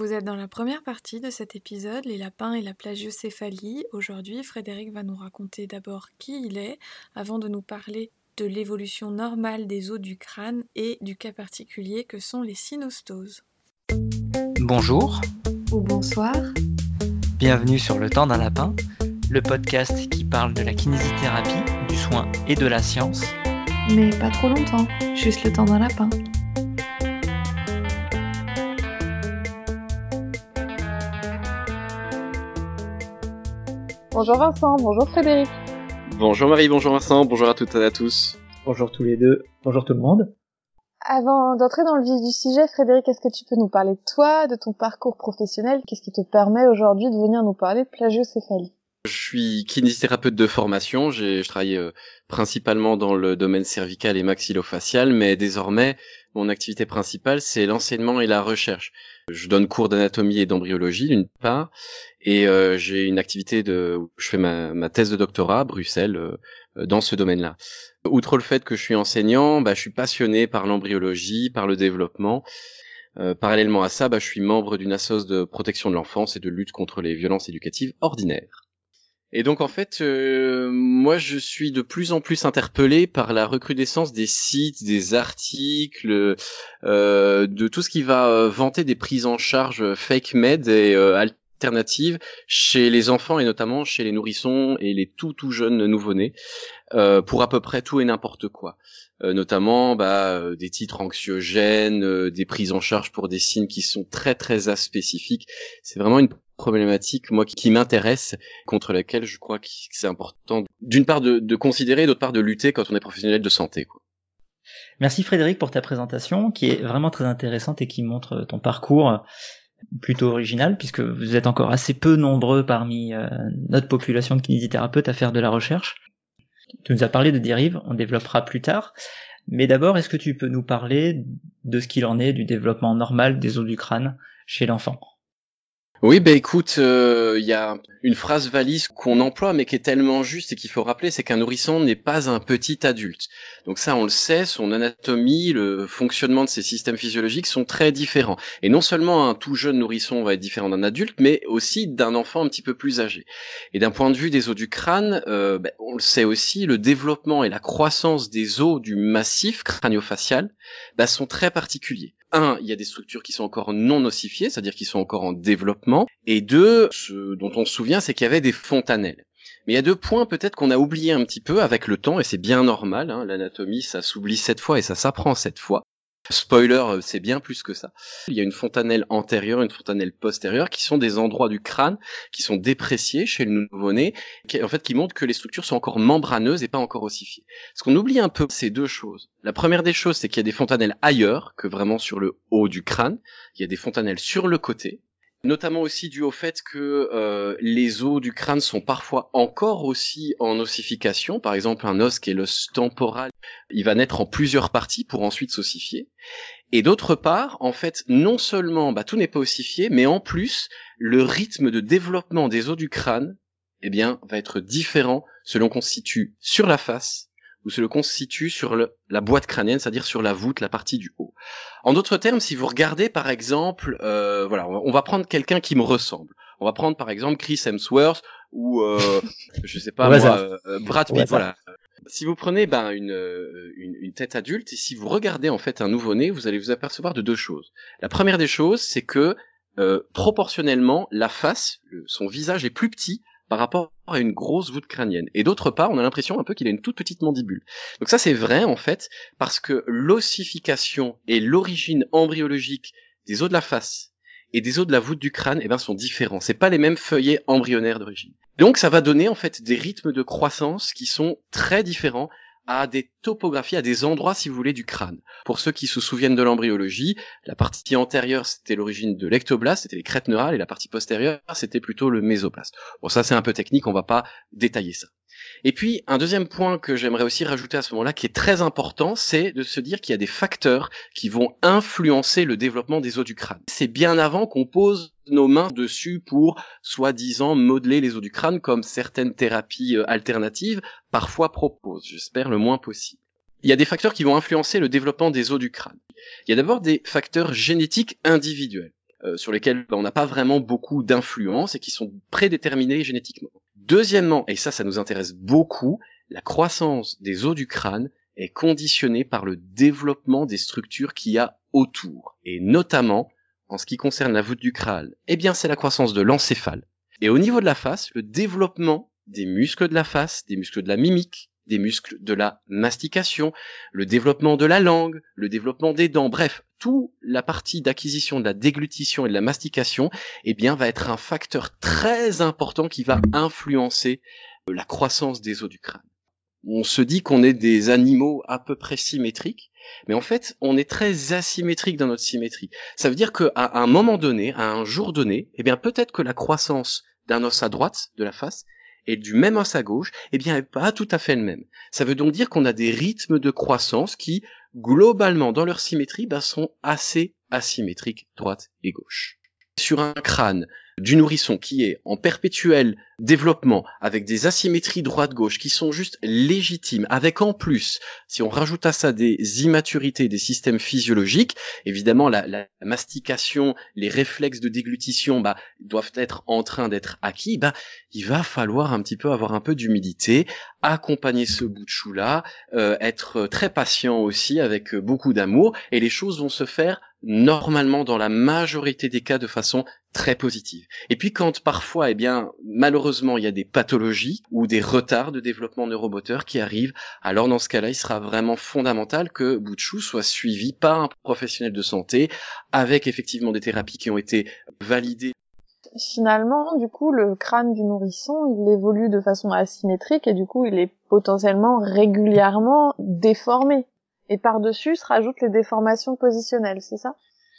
Vous êtes dans la première partie de cet épisode, les lapins et la plagiocéphalie. Aujourd'hui, Frédéric va nous raconter d'abord qui il est, avant de nous parler de l'évolution normale des os du crâne et du cas particulier que sont les synostoses. Bonjour. Ou bonsoir. Bienvenue sur Le temps d'un lapin, le podcast qui parle de la kinésithérapie, du soin et de la science. Mais pas trop longtemps, juste le temps d'un lapin. Bonjour Vincent, bonjour Frédéric. Bonjour Marie, bonjour Vincent, bonjour à toutes et à tous. Bonjour tous les deux, bonjour tout le monde. Avant d'entrer dans le vif du sujet, Frédéric, est-ce que tu peux nous parler de toi, de ton parcours professionnel? Qu'est-ce qui te permet aujourd'hui de venir nous parler de plagiocéphalie? Je suis kinésithérapeute de formation, je travaille euh, principalement dans le domaine cervical et maxillofacial, mais désormais, mon activité principale, c'est l'enseignement et la recherche. Je donne cours d'anatomie et d'embryologie d'une part, et euh, j'ai une activité de, je fais ma, ma, thèse de doctorat à Bruxelles euh, dans ce domaine-là. Outre le fait que je suis enseignant, bah, je suis passionné par l'embryologie, par le développement. Euh, parallèlement à ça, bah, je suis membre d'une assoce de protection de l'enfance et de lutte contre les violences éducatives ordinaires. Et donc en fait, euh, moi je suis de plus en plus interpellé par la recrudescence des sites, des articles, euh, de tout ce qui va euh, vanter des prises en charge fake med et euh, alternatives chez les enfants et notamment chez les nourrissons et les tout tout jeunes nouveau-nés euh, pour à peu près tout et n'importe quoi. notamment bah, des titres anxiogènes, des prises en charge pour des signes qui sont très très aspécifiques. C'est vraiment une problématique, moi, qui, m'intéresse, contre laquelle je crois que c'est important, d'une part de, de considérer, d'autre part de lutter quand on est professionnel de santé. Quoi. Merci Frédéric pour ta présentation, qui est vraiment très intéressante et qui montre ton parcours plutôt original, puisque vous êtes encore assez peu nombreux parmi euh, notre population de kinésithérapeutes à faire de la recherche. Tu nous as parlé de dérives, on développera plus tard. Mais d'abord, est-ce que tu peux nous parler de ce qu'il en est du développement normal des os du crâne chez l'enfant? Oui, ben écoute, il euh, y a une phrase valise qu'on emploie, mais qui est tellement juste et qu'il faut rappeler, c'est qu'un nourrisson n'est pas un petit adulte. Donc ça, on le sait, son anatomie, le fonctionnement de ses systèmes physiologiques sont très différents. Et non seulement un tout jeune nourrisson va être différent d'un adulte, mais aussi d'un enfant un petit peu plus âgé. Et d'un point de vue des os du crâne, euh, ben, on le sait aussi, le développement et la croissance des os du massif crânio-facial ben, sont très particuliers un, il y a des structures qui sont encore non ossifiées, c'est-à-dire qui sont encore en développement, et deux, ce dont on se souvient, c'est qu'il y avait des fontanelles. Mais il y a deux points peut-être qu'on a oublié un petit peu avec le temps, et c'est bien normal, hein, l'anatomie ça s'oublie sept fois et ça s'apprend sept fois. Spoiler, euh, c'est bien plus que ça. Il y a une fontanelle antérieure, une fontanelle postérieure, qui sont des endroits du crâne qui sont dépréciés chez le nouveau-né, en fait, qui montrent que les structures sont encore membraneuses et pas encore ossifiées. Ce qu'on oublie un peu, c'est deux choses. La première des choses, c'est qu'il y a des fontanelles ailleurs que vraiment sur le haut du crâne. Il y a des fontanelles sur le côté, notamment aussi dû au fait que euh, les os du crâne sont parfois encore aussi en ossification. Par exemple, un os qui est l'os temporal, il va naître en plusieurs parties pour ensuite s'ossifier. Et d'autre part, en fait, non seulement bah, tout n'est pas ossifié, mais en plus, le rythme de développement des os du crâne, eh bien, va être différent selon qu'on se situe sur la face ou se le constitue sur le, la boîte crânienne, c'est-à-dire sur la voûte, la partie du haut. En d'autres termes, si vous regardez par exemple, euh, voilà, on va prendre quelqu'un qui me ressemble. On va prendre par exemple Chris Hemsworth ou euh, je sais pas moi, euh, Brad Pitt. Voilà. Si vous prenez ben, une, une, une, tête adulte et si vous regardez en fait un nouveau-né, vous allez vous apercevoir de deux choses. La première des choses, c'est que euh, proportionnellement, la face, le, son visage est plus petit par rapport à une grosse voûte crânienne. Et d'autre part, on a l'impression un peu qu'il a une toute petite mandibule. Donc ça c'est vrai en fait, parce que l'ossification et l'origine embryologique des os de la face et des os de la voûte du crâne, eh ben, sont différents. C'est pas les mêmes feuillets embryonnaires d'origine. Donc ça va donner en fait des rythmes de croissance qui sont très différents à des topographies, à des endroits, si vous voulez, du crâne. Pour ceux qui se souviennent de l'embryologie, la partie antérieure, c'était l'origine de l'ectoblast, c'était les crêtes neurales, et la partie postérieure, c'était plutôt le mésoblast. Bon, ça c'est un peu technique, on va pas détailler ça. Et puis, un deuxième point que j'aimerais aussi rajouter à ce moment-là, qui est très important, c'est de se dire qu'il y a des facteurs qui vont influencer le développement des os du crâne. C'est bien avant qu'on pose nos mains dessus pour, soi-disant, modeler les os du crâne, comme certaines thérapies euh, alternatives parfois proposent, j'espère le moins possible. Il y a des facteurs qui vont influencer le développement des os du crâne. Il y a d'abord des facteurs génétiques individuels. euh, sur lesquels on n'a pas vraiment beaucoup d'influence et qui sont prédéterminés génétiquement. Deuxièmement, et ça ça nous intéresse beaucoup, la croissance des os du crâne est conditionnée par le développement des structures qu'il y a autour, et notamment en ce qui concerne la voûte du crâne, eh bien c'est la croissance de l'encéphale. Et au niveau de la face, le développement des muscles de la face, des muscles de la mimique, des muscles de la mastication, le développement de la langue, le développement des dents, bref, toute la partie d'acquisition de la déglutition et de la mastication, eh bien, va être un facteur très important qui va influencer euh, la croissance des os du crâne. On se dit qu'on est des animaux à peu près symétriques, mais en fait, on est très asymétrique dans notre symétrie. Ça veut dire qu'à un moment donné, à un jour donné, eh bien, peut-être que la croissance d'un os à droite de la face et du même os à gauche, eh bien, n'est pas tout à fait le même. Ça veut donc dire qu'on a des rythmes de croissance qui, globalement, dans leur symétrie, bah, sont assez asymétriques, droite et gauche. Sur un crâne du nourrisson qui est en perpétuel développement avec des asymétries droite-gauche qui sont juste légitimes, avec en plus, si on rajoute à ça des immaturités des systèmes physiologiques, évidemment la, mastication, les réflexes de déglutition bah, doivent être en train d'être acquis, bah, il va falloir un petit peu avoir un peu d'humilité, accompagner ce bout de chou-là, euh, être très patient aussi avec beaucoup d'amour, et les choses vont se faire normalement dans la majorité des cas de façon très positive. Et puis quand parfois, eh bien, malheureusement, il y a des pathologies ou des retards de développement neuromoteur qui arrivent, alors dans ce cas-là, il sera vraiment fondamental que bout de chou soit suivi par un professionnel de santé avec effectivement des thérapies qui ont été validées finalement, du coup, le crâne du nourrisson, il évolue de façon asymétrique et du coup, il est potentiellement régulièrement déformé. Et par-dessus se rajoutent les déformations positionnelles, c'est ça?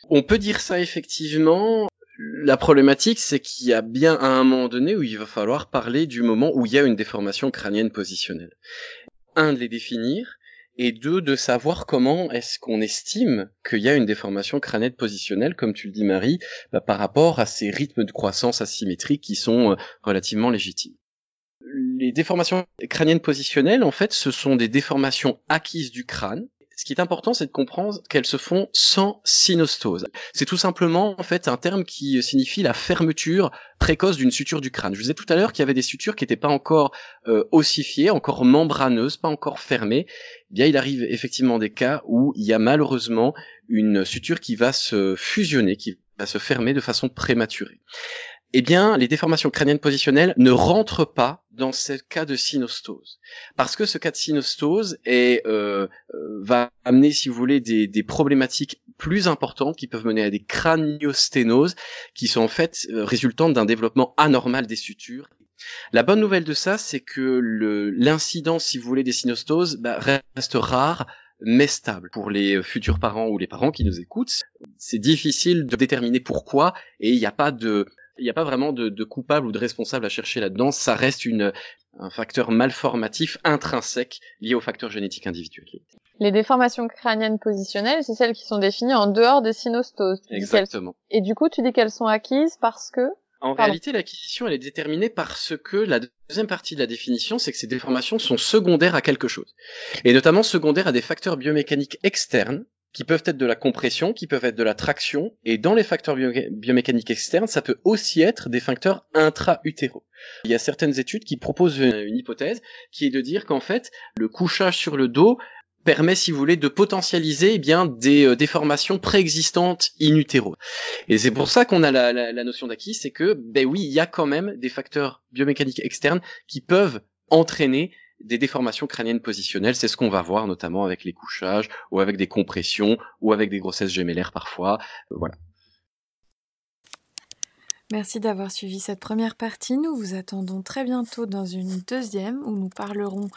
On peut dire ça effectivement. La problématique, c'est qu'il y a bien un moment donné où il va falloir parler du moment où il y a une déformation crânienne positionnelle. Un, de les définir, et deux, de savoir comment est-ce qu'on estime qu'il y a une déformation crânienne positionnelle, comme tu le dis Marie, bah, par rapport à ces rythmes de croissance asymétriques qui sont euh, relativement légitimes. Les déformations crâniennes positionnelles, en fait, ce sont des déformations acquises du crâne, ce qui est important, c'est de comprendre qu'elles se font sans synostose. C'est tout simplement en fait un terme qui signifie la fermeture précoce d'une suture du crâne. Je vous disais tout à l'heure qu'il y avait des sutures qui n'étaient pas encore euh, ossifiées, encore membraneuses, pas encore fermées. Eh bien, il arrive effectivement des cas où il y a malheureusement une suture qui va se fusionner, qui va se fermer de façon prématurée eh bien, les déformations crâniennes positionnelles ne rentrent pas dans ce cas de synostose. Parce que ce cas de synostose est, euh, euh, va amener, si vous voulez, des, des, problématiques plus importantes qui peuvent mener à des craniosténoses qui sont en fait euh, résultantes d'un développement anormal des sutures. La bonne nouvelle de ça, c'est que l'incidence, si vous voulez, des synostoses bah, reste rare, mais stable. Pour les futurs parents ou les parents qui nous écoutent, c'est difficile de déterminer pourquoi et il n'y a pas de il n'y a pas vraiment de, de, coupable ou de responsable à chercher là-dedans. Ça reste une, un facteur malformatif intrinsèque lié au facteur génétique individuel. Les déformations crâniennes positionnelles, c'est celles qui sont définies en dehors des synostoses. Exactement. Et du coup, tu dis qu'elles sont acquises parce que en réalité, l'acquisition, elle est déterminée parce que la deuxième partie de la définition, c'est que ces déformations sont secondaires à quelque chose. Et notamment secondaires à des facteurs biomécaniques externes qui peuvent être de la compression, qui peuvent être de la traction, et dans les facteurs biomécaniques externes, ça peut aussi être des facteurs intra-utéraux. Il y a certaines études qui proposent une, hypothèse qui est de dire qu'en fait, le couchage sur le dos permet, si vous voulez, de potentialiser eh bien des euh, déformations préexistantes in utero. Et c'est pour ça qu'on a la, la, la notion d'acquis, c'est que, ben oui, il y a quand même des facteurs biomécaniques externes qui peuvent entraîner des déformations crâniennes positionnelles, c'est ce qu'on va voir notamment avec les couchages ou avec des compressions ou avec des grossesses gémellaires parfois. Euh, voilà. Merci d'avoir suivi cette première partie. Nous vous attendons très bientôt dans une deuxième où nous parlerons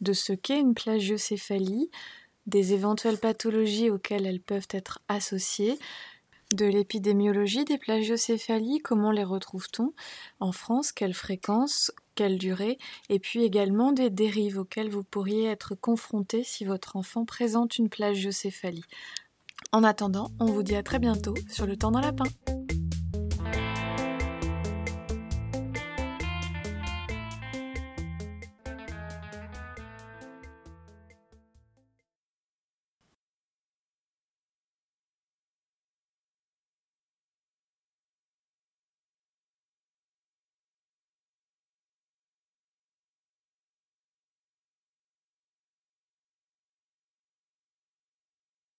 de ce qu'est une plagiocéphalie, des éventuelles pathologies auxquelles elles peuvent être associées, de l'épidémiologie des plagiocéphalies, comment les retrouve-t-on en France, quelle fréquence, quelle durée, et puis également des dérives auxquelles vous pourriez être confronté si votre enfant présente une plagiocéphalie. En attendant, on vous dit à très bientôt sur le temps d'un lapin.